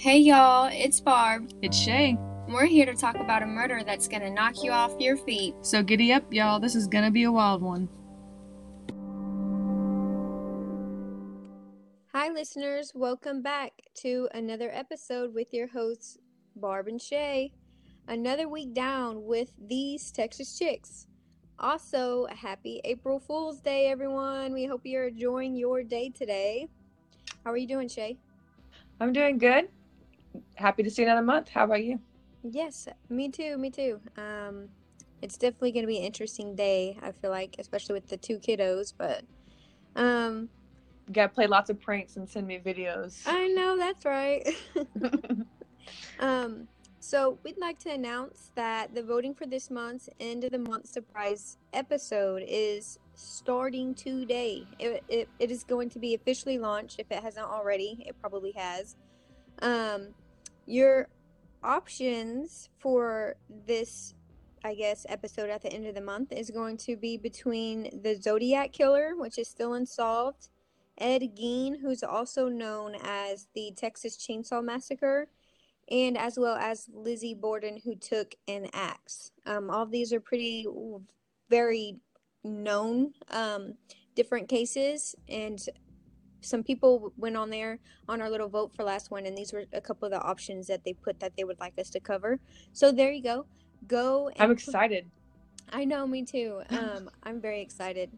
Hey y'all, it's Barb. It's Shay. We're here to talk about a murder that's gonna knock you off your feet. So giddy up, y'all. This is gonna be a wild one. Hi, listeners. Welcome back to another episode with your hosts, Barb and Shay. Another week down with these Texas chicks. Also, happy April Fool's Day, everyone. We hope you're enjoying your day today. How are you doing, Shay? I'm doing good. Happy to see another month. How about you? Yes, me too. Me too. Um, it's definitely going to be an interesting day. I feel like, especially with the two kiddos. But um, You gotta play lots of pranks and send me videos. I know that's right. um, so we'd like to announce that the voting for this month's end of the month surprise episode is starting today. It, it, it is going to be officially launched. If it hasn't already, it probably has. Um, your options for this, I guess, episode at the end of the month is going to be between the Zodiac Killer, which is still unsolved, Ed Gein, who's also known as the Texas Chainsaw Massacre, and as well as Lizzie Borden, who took an axe. Um, all these are pretty, very known um, different cases, and some people went on there on our little vote for last one, and these were a couple of the options that they put that they would like us to cover. So there you go. Go. And I'm excited. I know, me too. Um, I'm very excited.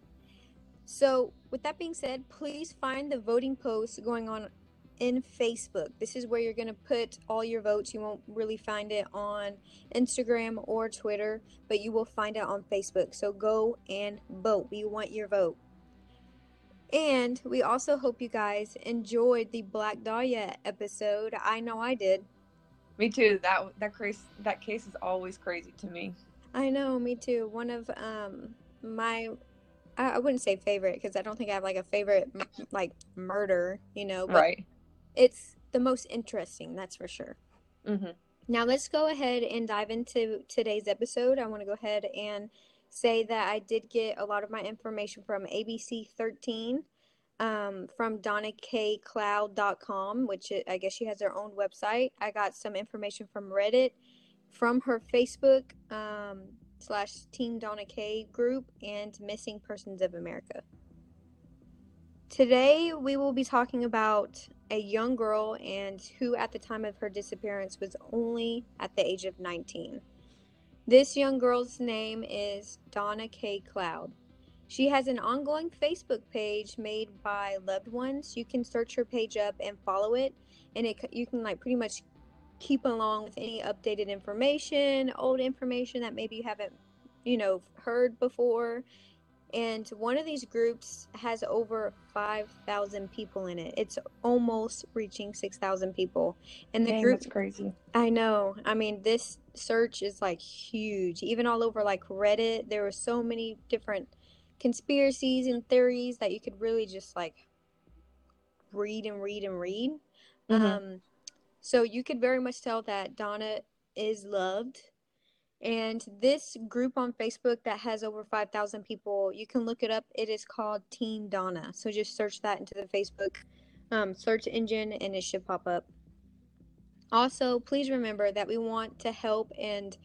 So, with that being said, please find the voting posts going on in Facebook. This is where you're going to put all your votes. You won't really find it on Instagram or Twitter, but you will find it on Facebook. So, go and vote. We want your vote. And we also hope you guys enjoyed the Black Dahlia episode. I know I did. Me too. That that craze that case is always crazy to me. I know, me too. One of um my I, I wouldn't say favorite because I don't think I have like a favorite like murder, you know, but Right. It's the most interesting, that's for sure. hmm Now let's go ahead and dive into today's episode. I want to go ahead and say that I did get a lot of my information from ABC 13, um, from DonnaKCloud.com, which I I guess she has her own website. I got some information from Reddit, from her Facebook um, slash Team Donna K group, and Missing Persons of America. Today, we will be talking about a young girl and who, at the time of her disappearance, was only at the age of 19. This young girl's name is Donna K. Cloud. She has an ongoing Facebook page made by loved ones. You can search her page up and follow it, and it you can like pretty much keep along with any updated information, old information that maybe you haven't, you know, heard before. And one of these groups has over 5,000 people in it. It's almost reaching 6,000 people. And the Dang, group that's crazy. I know. I mean, this search is like huge. Even all over like Reddit, there were so many different conspiracies and theories that you could really just like read and read and read. Mhm. Um, so you could very much tell that Donna is loved. And this group on Facebook that has over 5,000 people, you can look it up. It is called Team Donna. So just search that into the Facebook um, search engine and it should pop up. Also, please remember that we want to help and,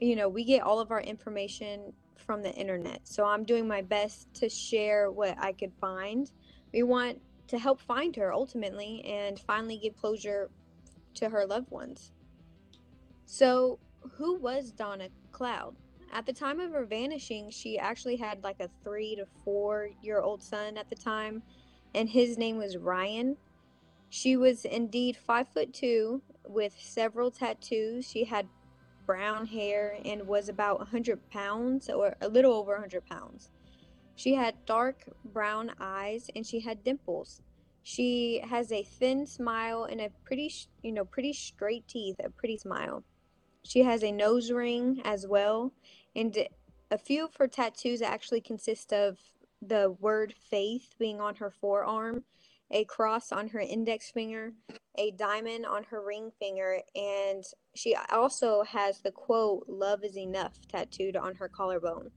you know, we get all of our information from the internet. So I'm doing my best to share what I could find. We want to help find her ultimately and finally give closure to her loved ones. So, who was Donna Cloud? At the time of her vanishing, she actually had like a three to four year old son at the time, and his name was Ryan. She was indeed five foot two with several tattoos. She had brown hair and was about 100 pounds or a little over 100 pounds. She had dark brown eyes and she had dimples. She has a thin smile and a pretty, you know, pretty straight teeth, a pretty smile. She has a nose ring as well, and a few of her tattoos actually consist of the word faith being on her forearm, a cross on her index finger, a diamond on her ring finger, and she also has the quote, Love is enough tattooed on her collarbone.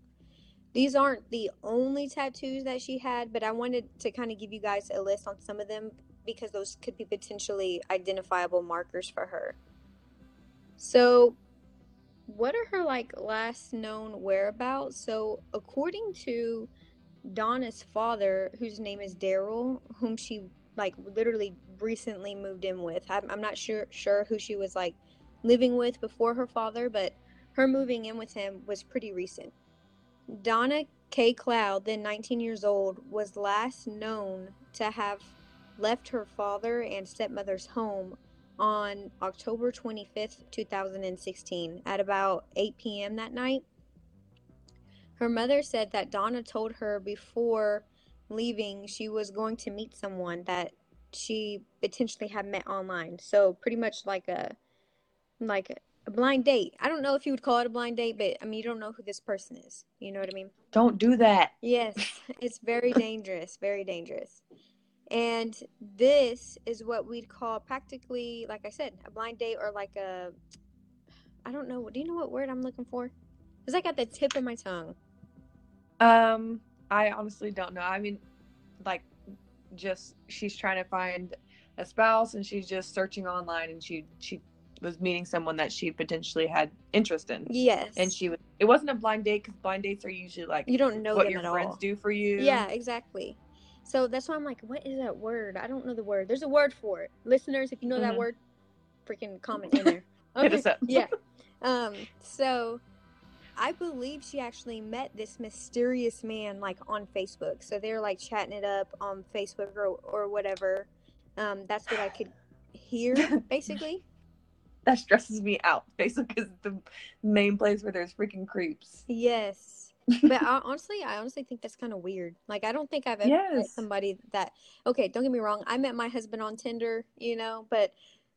these aren't the only tattoos that she had, but I wanted to kind of give you guys a list on some of them because those could be potentially identifiable markers for her. So, what are her like last known whereabouts? So, according to Donna's father, whose name is Daryl, whom she like literally recently moved in with. I'm, I'm not sure sure who she was like living with before her father, but her moving in with him was pretty recent. Donna K. Cloud, then 19 years old, was last known to have left her father and stepmother's home on October 25th, 2016, at about 8 p.m. that night. Her mother said that Donna told her before leaving she was going to meet someone that she potentially had met online. So pretty much like a like a blind date. I don't know if you would call it a blind date, but I mean you don't know who this person is. You know what I mean? Don't do that. Yes, it's very dangerous, very dangerous. And this is what we'd call practically, like I said, a blind date or like a I don't know. Do you know what word I'm looking for? It's like at the tip of my tongue. Um, I honestly don't know. I mean, like, just she's trying to find a spouse, and she's just searching online, and she she was meeting someone that she potentially had interest in. Yes. And she was. It wasn't a blind date because blind dates are usually like you don't know what your friends all. do for you. Yeah, exactly. So that's why I'm like, what is that word? I don't know the word. There's a word for it. Listeners, if you know that Mhm. word, freaking comment in there. Hit us up. yeah. Um, so I believe she actually met this mysterious man like on Facebook. So they're like chatting it up on Facebook or, or whatever. Um, that's what I could hear basically. That stresses me out. Facebook is the main place where there's freaking creeps. Yes. But I, honestly, I honestly think that's kind of weird. Like, I don't think I've ever met somebody that. Okay, don't get me wrong. I met my husband on Tinder, you know, but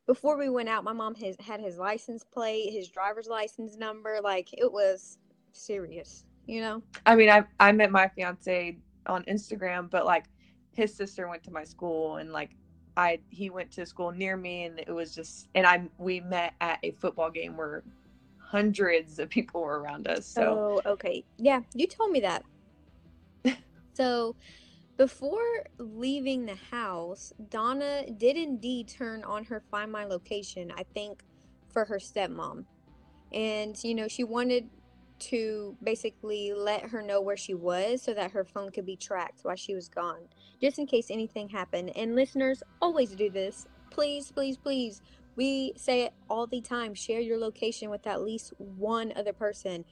before we went out, my mom has had his license plate, his driver's license number. Like, it was serious, you know. I mean, I I met my fiance on Instagram, but like his sister went to my school, and like I he went to school near me, and it was just and I we met at a football game where hundreds of people were around us. So Oh, okay. Yeah, you told me that. so, before leaving the house, Donna did indeed turn on her Find My Location, I think, for her stepmom. And, you know, she wanted to basically let her know where she was so that her phone could be tracked while she was gone, just in case anything happened. And listeners, always do this. Please, please, please. We say it all the time. Share your location with at least one other person.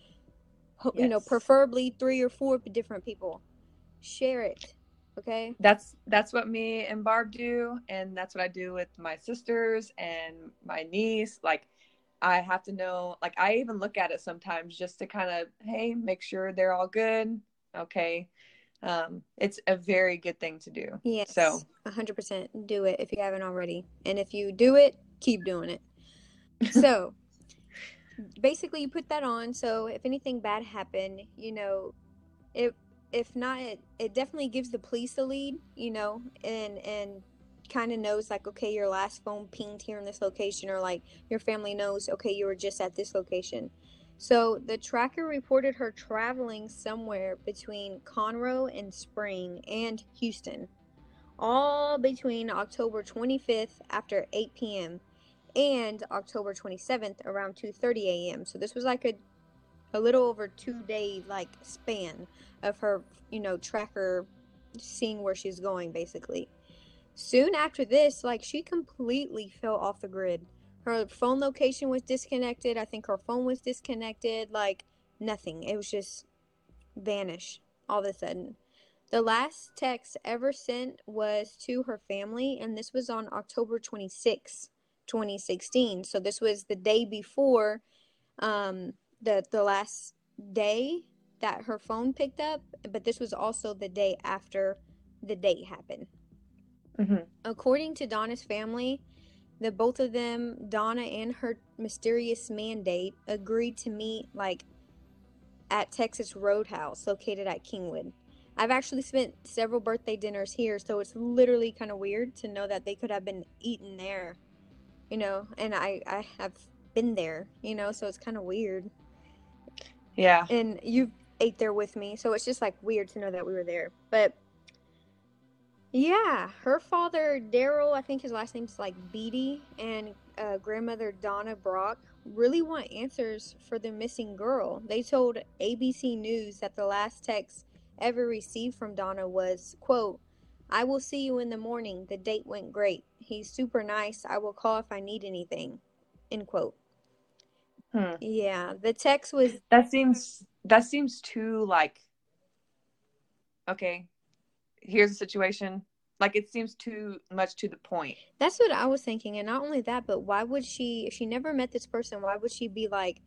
You know, preferably three or four different people. Share it. Okay? that's that's what me and Barb do, and that's what I do with my sisters and my niece. Like I have to know. Like I even look at it sometimes just to kind of hey, make sure they're all good. Okay. Um, it's a very good thing to do. Yes. So 100% do it if you haven't already. And if you do it, keep doing it. So, basically you put that on so if anything bad happened, you know, it if not it, it definitely gives the police a lead, you know, and and kind of knows like okay, your last phone pinged here in this location or like your family knows okay, you were just at this location. So the tracker reported her traveling somewhere between Conroe and Spring and Houston, all between October 25th after 8 p.m. and October 27th around 2:30 a.m. So this was like a a little over two day like span of her, you know, tracker seeing where she's going basically. Soon after this, like she completely fell off the grid. Her phone location was disconnected. I think her phone was disconnected. Like nothing. It was just vanish all of a sudden. The last text ever sent was to her family, and this was on October 26, 2016. So this was the day before um, the the last day that her phone picked up, but this was also the day after the date happened. mhm. According to Donna's family, the both of them, Donna and her mysterious mandate, agreed to meet like at Texas Roadhouse, located at Kingwood. I've actually spent several birthday dinners here, so it's literally kind of weird to know that they could have been eaten there, you know. And I I have been there, you know, so it's kind of weird. yeah. And you've ate there with me. So it's just like weird to know that we were there. But yeah, her father, Daryl, I think his last name's like Beatty, and uh, grandmother Donna Brock really want answers for the missing girl. They told ABC News that the last text ever received from Donna was, quote, I will see you in the morning. The date went great. He's super nice. I will call if I need anything. End quote. Hmm. Yeah, the text was That seems that seems too like okay, here's the situation. Like it seems too much to the point. That's what I was thinking. And not only that, but why would she, if she never met this person, why would she be like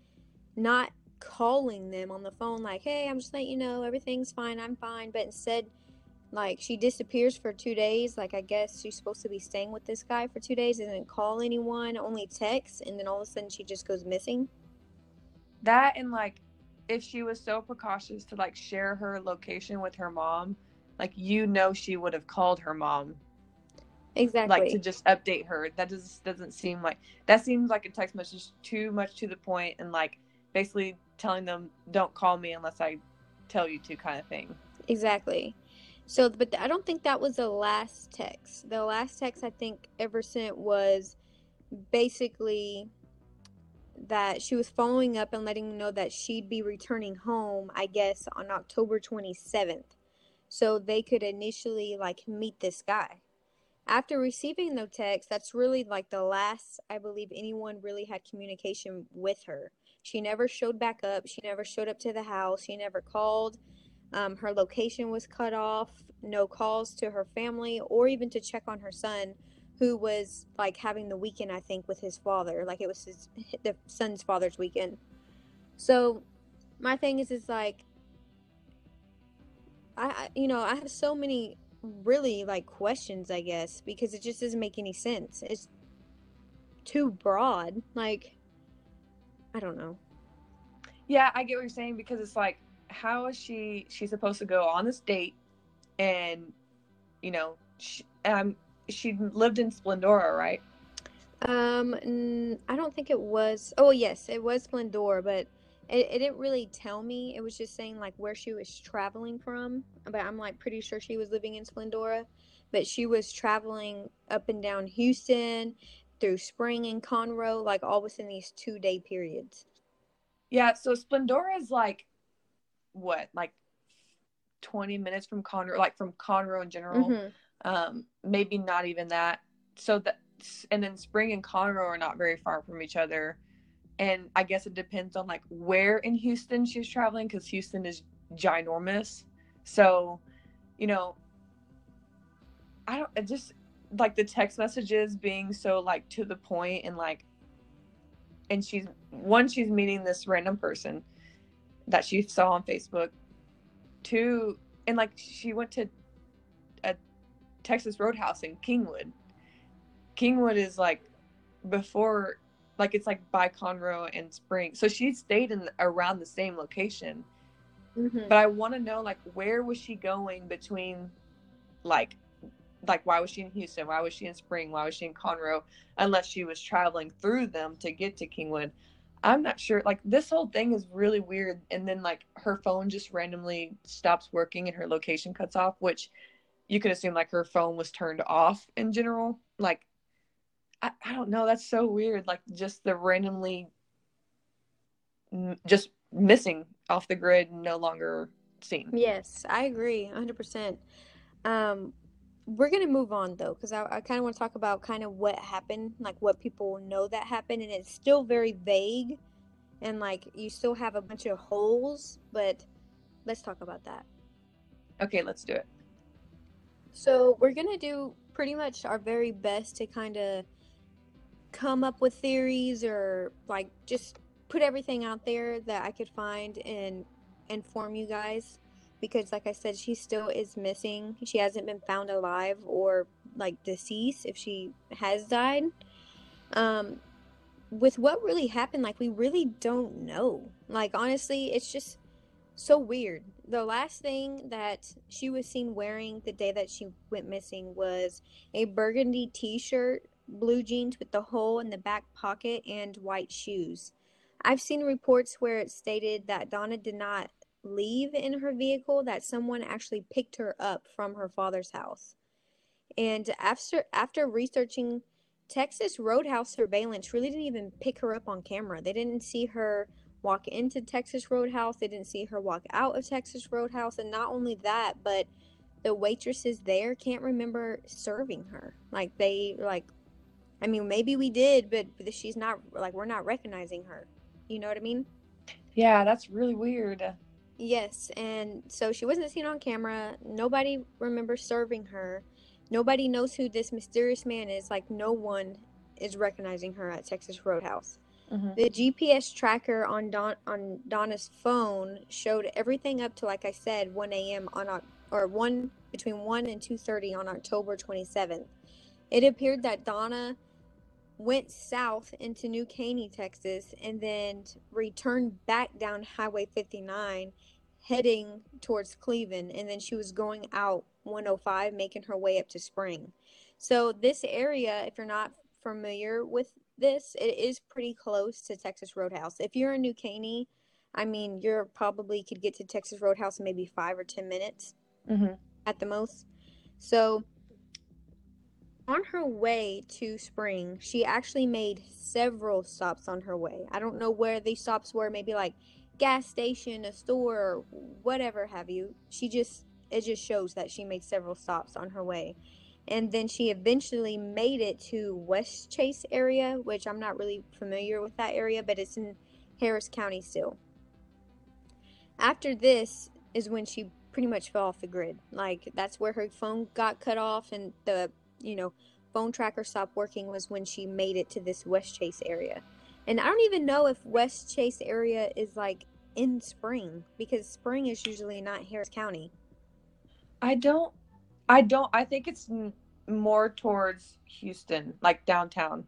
not calling them on the phone, like, hey, I'm just letting you know everything's fine, I'm fine. But instead, like, she disappears for two days. Like, I guess she's supposed to be staying with this guy for two days and didn't call anyone, only text. And then all of a sudden she just goes missing. That and like if she was so precautious to like share her location with her mom, like you know she would have called her mom Exactly. like to just update her. That just doesn't seem like that seems like a text message too much to the point and like basically telling them don't call me unless I tell you to kind of thing. Exactly. So, but I don't think that was the last text. The last text I think ever sent was basically that she was following up and letting them know that she'd be returning home, I guess, on October 27th. So they could initially like meet this guy. After receiving the text, that's really like the last I believe anyone really had communication with her. She never showed back up. She never showed up to the house. She never called. Um, her location was cut off. No calls to her family or even to check on her son, who was like having the weekend, I think, with his father. Like it was his the son's father's weekend. So my thing is, is like, I, I you know I have so many really like questions, I guess, because it just doesn't make any sense. It's too broad. Like I don't know. Yeah, I get what you're saying because it's like, how is she? She's supposed to go on this date, and you know, she, um, she lived in Splendora, right? Um, n- I don't think it was. Oh, yes, it was splendora but it, it didn't really tell me. It was just saying like where she was traveling from. But I'm like pretty sure she was living in Splendora, but she was traveling up and down Houston through Spring and Conroe, like all within these two day periods. Yeah. So Splendora is like, what, like, twenty minutes from Conroe, like from Conroe in general. hmm Um, maybe not even that. So that, and then Spring and Conroe are not very far from each other. And I guess it depends on like where in Houston she's traveling because Houston is ginormous. So, you know, I don't it just like the text messages being so like to the point and like and she's one she's meeting this random person that she saw on Facebook. to and like she went to a Texas Roadhouse in Kingwood. Kingwood is like before like it's like by Conroe and Spring. So she stayed in around the same location. hmm But I want to know like where was she going between like like why was she in Houston? Why was she in Spring? Why was she in Conroe? Unless she was traveling through them to get to Kingwood. I'm not sure. Like this whole thing is really weird. And then like her phone just randomly stops working and her location cuts off, which you could assume like her phone was turned off in general. Like I, I don't know. That's so weird. Like just the randomly just missing off the grid, no longer seen. Yes, I agree, 100%. Um, we're gonna move on though, because I, I kind of want to talk about kind of what happened, like what people know that happened, and it's still very vague, and like you still have a bunch of holes, but let's talk about that. Okay, let's do it. So we're gonna do pretty much our very best to kind of come up with theories or like just put everything out there that I could find and inform you guys because like I said she still is missing. She hasn't been found alive or like deceased if she has died. Um with what really happened like we really don't know. Like honestly, it's just so weird. The last thing that she was seen wearing the day that she went missing was a burgundy t shirt, blue jeans with the hole in the back pocket, and white shoes. I've seen reports where it stated that Donna did not leave in her vehicle that someone actually picked her up from her father's house. And after after researching Texas Roadhouse surveillance really didn't even pick her up on camera. They didn't see her walk into Texas Roadhouse. They didn't see her walk out of Texas Roadhouse. And not only that, but the waitresses there can't remember serving her. Like they like I mean maybe we did, but she's not like we're not recognizing her. You know what I mean? Yeah, that's really weird. Yes, and so she wasn't seen on camera. Nobody remembers serving her. Nobody knows who this mysterious man is. Like no one is recognizing her at Texas Roadhouse. Mm-hmm. The GPS tracker on Don on Donna's phone showed everything up to like I said 1 a.m. on or one between 1 and 2:30 on October 27th. It appeared that Donna went south into New Caney, Texas, and then returned back down Highway 59, heading towards Cleveland, and then she was going out 105, making her way up to Spring. So this area, if you're not familiar with this, it is pretty close to Texas Roadhouse. If you're in New Caney, I mean, you're probably could get to Texas Roadhouse in maybe five or ten minutes Mm-hmm. at the most. So on her way to Spring, she actually made several stops on her way. I don't know where these stops were, maybe like gas station, a store, or whatever have you. She just it just shows that she made several stops on her way. And then she eventually made it to West Chase area, which I'm not really familiar with that area, but it's in Harris County still. After this is when she pretty much fell off the grid. Like that's where her phone got cut off and the, you know, phone tracker stopped working was when she made it to this West Chase area. And I don't even know if West Chase area is like in spring because spring is usually not Harris County. I don't. I don't. I think it's more towards Houston, like downtown.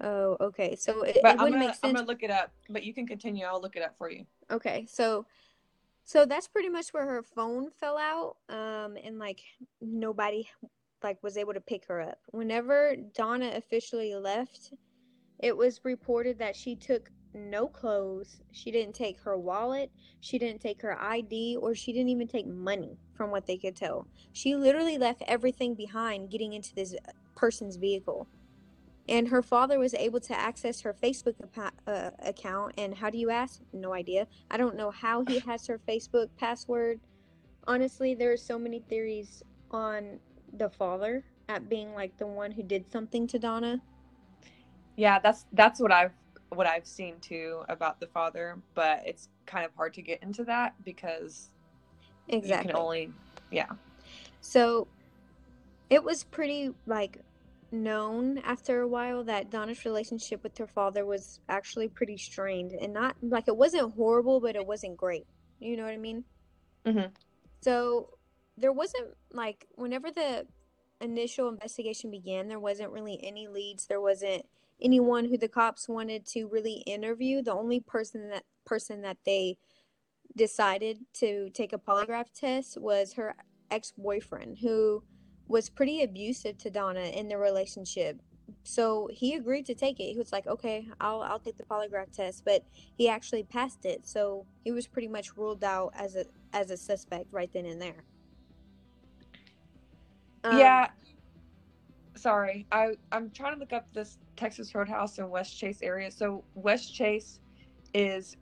Oh, okay. So it, But it wouldn't gonna, make I'm gonna look it up. But you can continue. I'll look it up for you. Okay, so so that's pretty much where her phone fell out, um, and like nobody like was able to pick her up. Whenever Donna officially left, it was reported that she took no clothes, she didn't take her wallet, she didn't take her ID, or she didn't even take money, from what they could tell. She literally left everything behind getting into this person's vehicle. And her father was able to access her Facebook apa- uh, account. And how do you ask? No idea. I don't know how he has her Facebook password. Honestly, there are so many theories on the father at being like the one who did something to Donna. Yeah, that's that's what I've what I've seen too about the father. But it's kind of hard to get into that because Exactly. you can only. Yeah. So it was pretty like known after a while that Donna's relationship with her father was actually pretty strained and not like it wasn't horrible, but it wasn't great. You know what I mean? Mhm. So there wasn't like whenever the initial investigation began, there wasn't really any leads. There wasn't anyone who the cops wanted to really interview. The only person that person that they decided to take a polygraph test was her ex-boyfriend who was pretty abusive to Donna in the relationship. So he agreed to take it. He was like, "Okay, I'll I'll take the polygraph test," but he actually passed it. So he was pretty much ruled out as a as a suspect right then and there. Um, yeah. Sorry, I I'm trying to look up this Texas Roadhouse in West Chase area. So West Chase is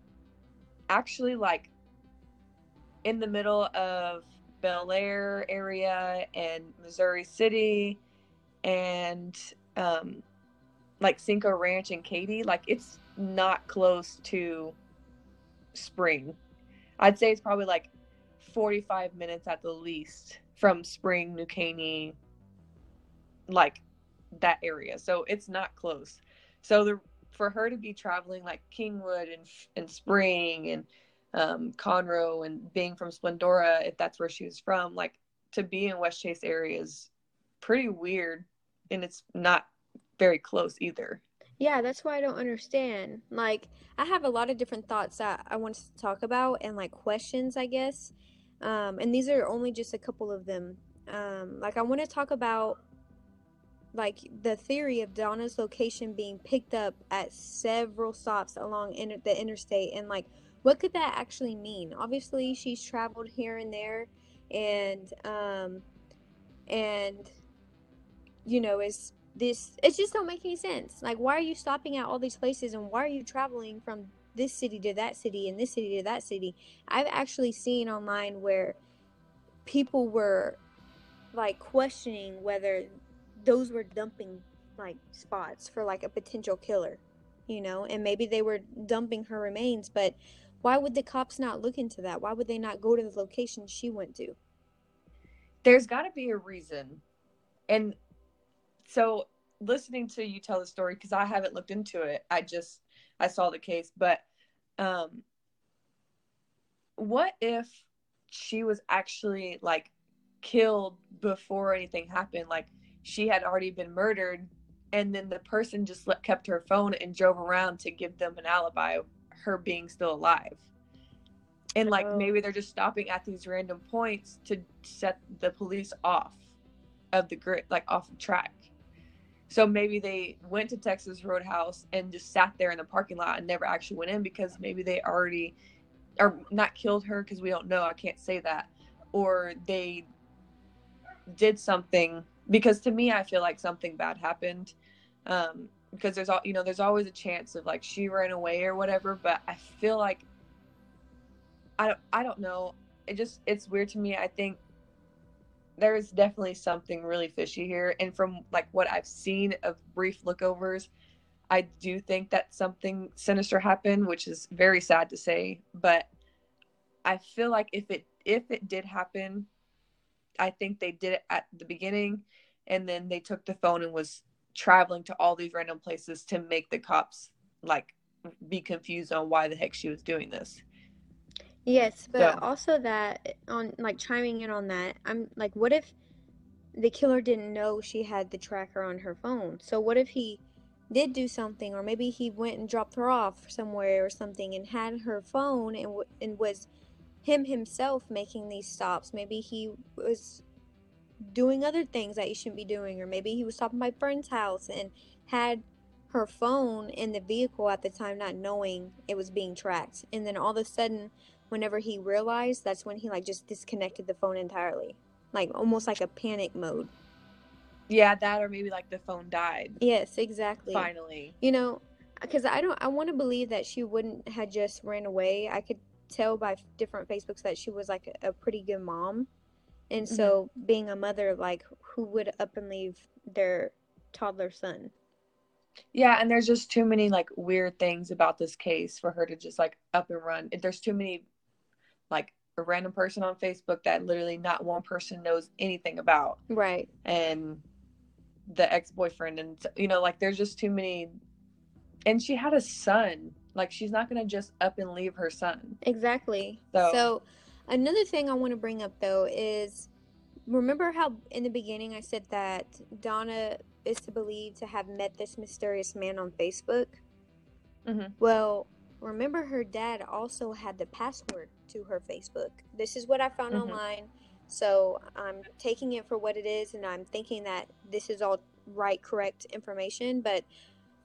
actually like in the middle of Bellaire area and Missouri City and um like Cinco Ranch and Katy. Like it's not close to Spring. I'd say it's probably like 45 minutes at the least from Spring, New Caney, like that area. So it's not close. So the for her to be traveling like Kingwood and and Spring and um, Conroe and being from Splendora, if that's where she was from, like to be in West Chase area is pretty weird, and it's not very close either. Yeah, that's why I don't understand. Like, I have a lot of different thoughts that I want to talk about and like questions, I guess. Um, and these are only just a couple of them. Um, like, I want to talk about like the theory of Donna's location being picked up at several stops along inter- the interstate and like what could that actually mean? Obviously, she's traveled here and there, and um, and you know, is this? It just don't make any sense. Like, why are you stopping at all these places, and why are you traveling from this city to that city and this city to that city? I've actually seen online where people were like questioning whether those were dumping like spots for like a potential killer, you know, and maybe they were dumping her remains, but why would the cops not look into that? Why would they not go to the location she went to? There's got to be a reason. And so listening to you tell the story cuz I haven't looked into it. I just I saw the case, but um what if she was actually like killed before anything happened? Like she had already been murdered and then the person just let, kept her phone and drove around to give them an alibi her being still alive. And like Oh. maybe they're just stopping at these random points to set the police off of the grid like off the track so maybe they went to texas roadhouse and just sat there in the parking lot and never actually went in because maybe they already or not killed her because we don't know i can't say that or they did something because to me i feel like something bad happened um because there's all you know there's always a chance of like she ran away or whatever but i feel like i don't i don't know. It just it's weird to me. I think there's definitely something really fishy here. And from like what i've seen of brief lookovers i do think that something sinister happened which is very sad to say but i feel like if it if it did happen i think they did it at the beginning and then they took the phone and was traveling to all these random places to make the cops like be confused on why the heck she was doing this Yes, but So- also that on like chiming in on that, I'm like, what if the killer didn't know she had the tracker on her phone? So what if he did do something, or maybe he went and dropped her off somewhere or something and had her phone and w- and was him himself making these stops? Maybe he was doing other things that he shouldn't be doing, or maybe he was stopping by a friend's house and had her phone in the vehicle at the time, not knowing it was being tracked, and then all of a sudden whenever he realized that's when he like just disconnected the phone entirely. Like almost like a panic mode. Yeah that or maybe like the phone died. Yes exactly. Finally. You know because i don't i want to believe that she wouldn't have just ran away. I could tell by different facebooks that she was like a, a pretty good mom. And so mm-hmm. being a mother like who would up and leave their toddler son? Yeah, and there's just too many like weird things about this case for her to just like up and run. There's too many like a random person on Facebook that literally not one person knows anything about right and the ex-boyfriend and you know like there's just too many and she had a son. Like she's not going to just up and leave her son. Exactly. So- So, another thing I want to bring up though is remember how in the beginning I said that Donna is to believe to have met this mysterious man on Facebook? Mhm. Well, remember her dad also had the password to her Facebook. This is what I found Mhm. online. So, I'm taking it for what it is and I'm thinking that this is all right, correct information, but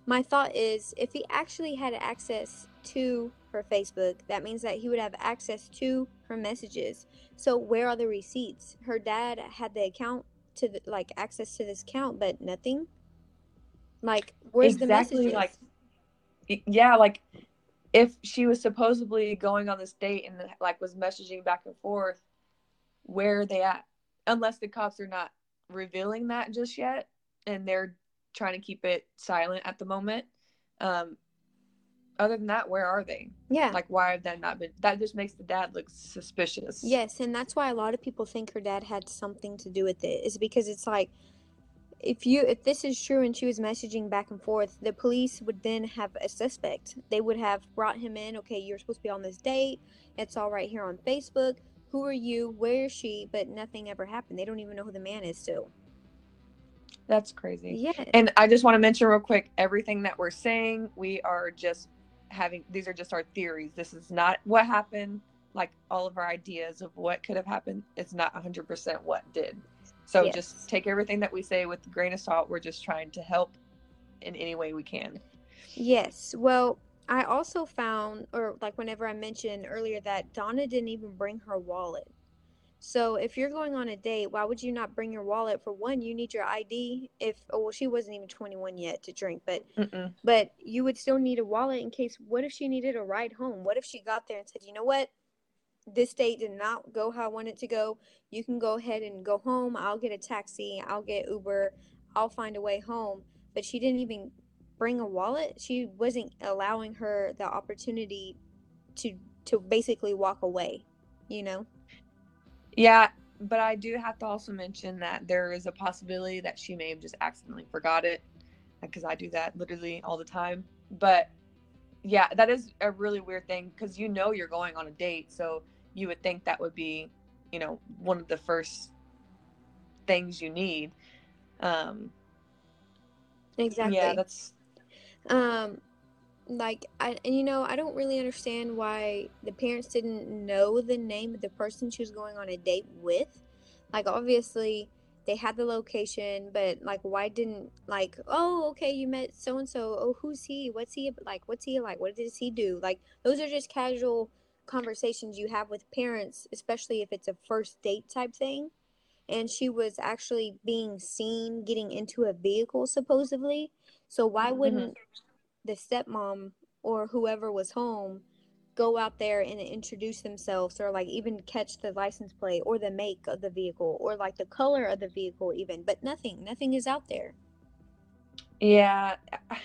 my thought is if he actually had access to her Facebook, that means that he would have access to her messages. So where are the receipts? Her dad had the account to the, like access to this account, but nothing. Like where's the exactly messages? like yeah like if she was supposedly going on this date and like was messaging back and forth where are they at unless the cops are not revealing that just yet and they're trying to keep it silent at the moment um other than that where are they yeah. like why have they not been that just makes the dad look suspicious Yes, and that's why a lot of people think her dad had something to do with it. Is because it's like if you if this is true and she was messaging back and forth, the police would then have a suspect. They would have brought him in, okay, you're supposed to be on this date. It's all right here on Facebook. Who are you? Where is she? But nothing ever happened. They don't even know who the man is still. that's crazy Yeah. And I just want to mention real quick everything that we're saying, we are just having these are just our theories. This is not what happened. Like all of our ideas of what could have happened, it's not 100% what did. So Yes. just take everything that we say with a grain of salt. We're just trying to help in any way we can. Yes. Well, I also found, or like whenever I mentioned earlier, that Donna didn't even bring her wallet. So if you're going on a date, why would you not bring your wallet? For one, you need your ID. If oh, well, she wasn't even 21 yet to drink, but Mm-mm. but you would still need a wallet in case. What if she needed a ride home? What if she got there and said, you know what, this date did not go how I wanted it to go. You can go ahead and go home. I'll get a taxi. I'll get Uber. I'll find a way home. But she didn't even bring a wallet. She wasn't allowing her the opportunity to to basically walk away. You know. Yeah, but I do have to also mention that there is a possibility that she may have just accidentally forgot it because I do that literally all the time. But yeah, that is a really weird thing because you know you're going on a date, so you would think that would be, you know, one of the first things you need. Um, Exactly. yeah, that's um like I and you know, I don't really understand why the parents didn't know the name of the person she was going on a date with. Like obviously they had the location, but like why didn't like, oh, okay, you met so and so. Oh, who's he? What's he like? What's he like? What does he do? Like those are just casual conversations you have with parents, especially if it's a first date type thing. And she was actually being seen getting into a vehicle supposedly. So why Mhm. wouldn't the stepmom or whoever was home go out there and introduce themselves or like even catch the license plate or the make of the vehicle or like the color of the vehicle even but nothing nothing is out there yeah.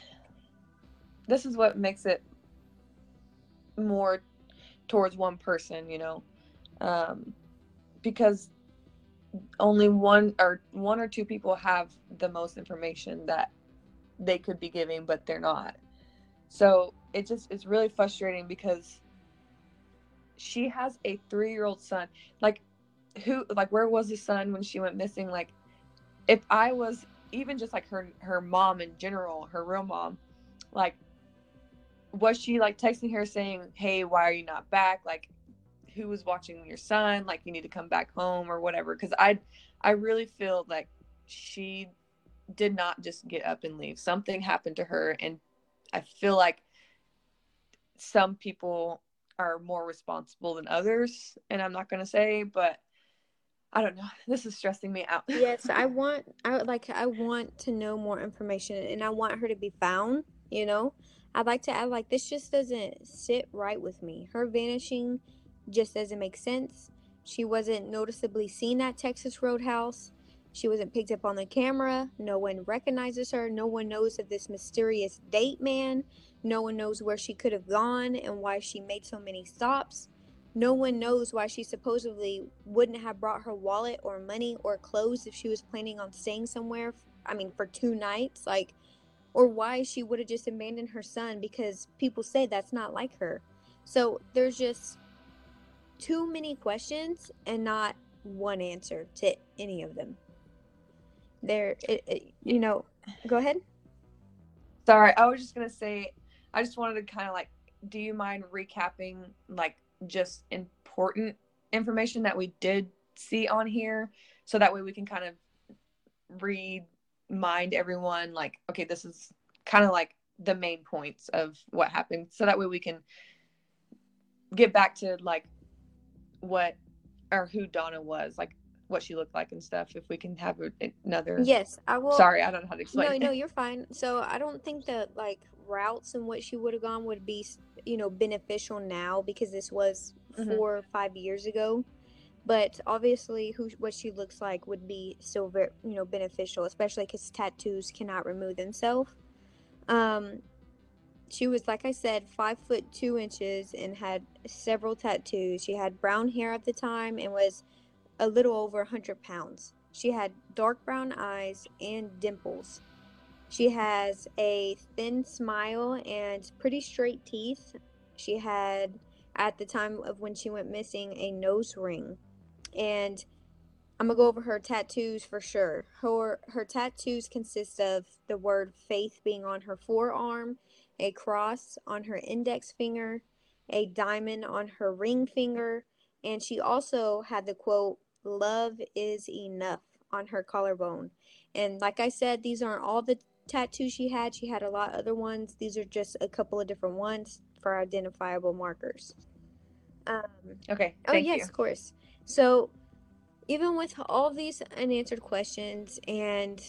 This is what makes it more towards one person, you know, um, because only one or one or two people have the most information that they could be giving, but they're not. So it just it's really frustrating because she has a three year old son. Like who like where was the son when she went missing? Like if I was even just like her her mom in general, her real mom, like was she like texting her saying, Hey, why are you not back? Like who was watching your son? Like you need to come back home or whatever. Cause I I really feel like she did not just get up and leave. Something happened to her and I feel like some people are more responsible than others, and I'm not gonna say, but I don't know. This is stressing me out. yes i want i like i want to know more information and i want her to be found you know i'd like to add like this just doesn't sit right with me. Her vanishing just doesn't make sense. She wasn't noticeably seen at texas roadhouse. She wasn't picked up on the camera. No one recognizes her. No one knows of this mysterious date man. No one knows where she could have gone and why she made so many stops. No one knows why she supposedly wouldn't have brought her wallet or money or clothes if she was planning on staying somewhere i mean for two nights. Like or why she would have just abandoned her son because people say that's not like her. So there's just too many questions and not one answer to any of them. There it, it, you know go ahead. Sorry, I was just gonna say, I just wanted to kind of like, do you mind recapping like just important information that we did see on here, so that way we can kind of remind everyone like, okay, this is kind of like the main points of what happened, so that way we can get back to like what or who Donna was, like what she looked like and stuff. If we can have another. yes i will Sorry, I don't know how to explain. No, it. no, you're fine. So I don't think that like routes and what she would have gone would be, you know, beneficial now because this was Mhm. four or five years ago. But obviously, who what she looks like would be still very, you know, beneficial, especially because tattoos cannot remove themselves. Um, she was like I said, five foot two inches and had several tattoos. She had brown hair at the time and was a little over 100 pounds. She had dark brown eyes and dimples. She has a thin smile and pretty straight teeth. She had, at the time of when she went missing, a nose ring. And I'm gonna go over her tattoos for sure. Her her tattoos consist of the word faith being on her forearm, a cross on her index finger, a diamond on her ring finger, and she also had the quote love is enough on her collarbone and like i said these aren't all the tattoos she had. She had a lot of other ones. These are just a couple of different ones for identifiable markers. Um, Okay. oh, yes, you. of course. So, even with all these unanswered questions and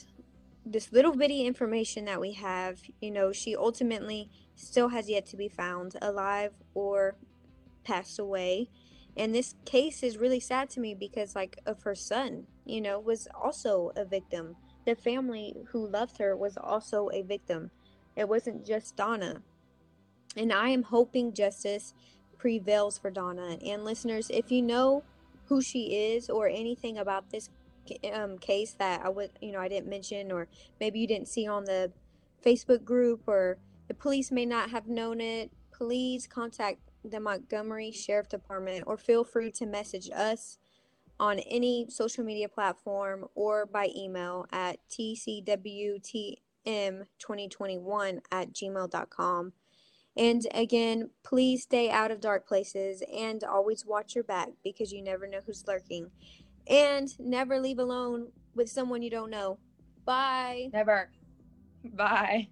this little bitty information that we have, you know, she ultimately still has yet to be found alive or passed away. And this case is really sad to me because, like, of her son, you know, was also a victim. The family who loved her was also a victim. It wasn't just Donna. And I am hoping justice prevails for Donna. And listeners, if you know who she is or anything about this um, case that I would, you know, I didn't mention, or maybe you didn't see on the Facebook group, or the police may not have known it, please contact the Montgomery Sheriff Department or feel free to message us on any social media platform or by email at tcwtm2021 at gmail.com. And again, please stay out of dark places and always watch your back because you never know who's lurking. And never leave alone with someone you don't know. Bye. Never. Bye.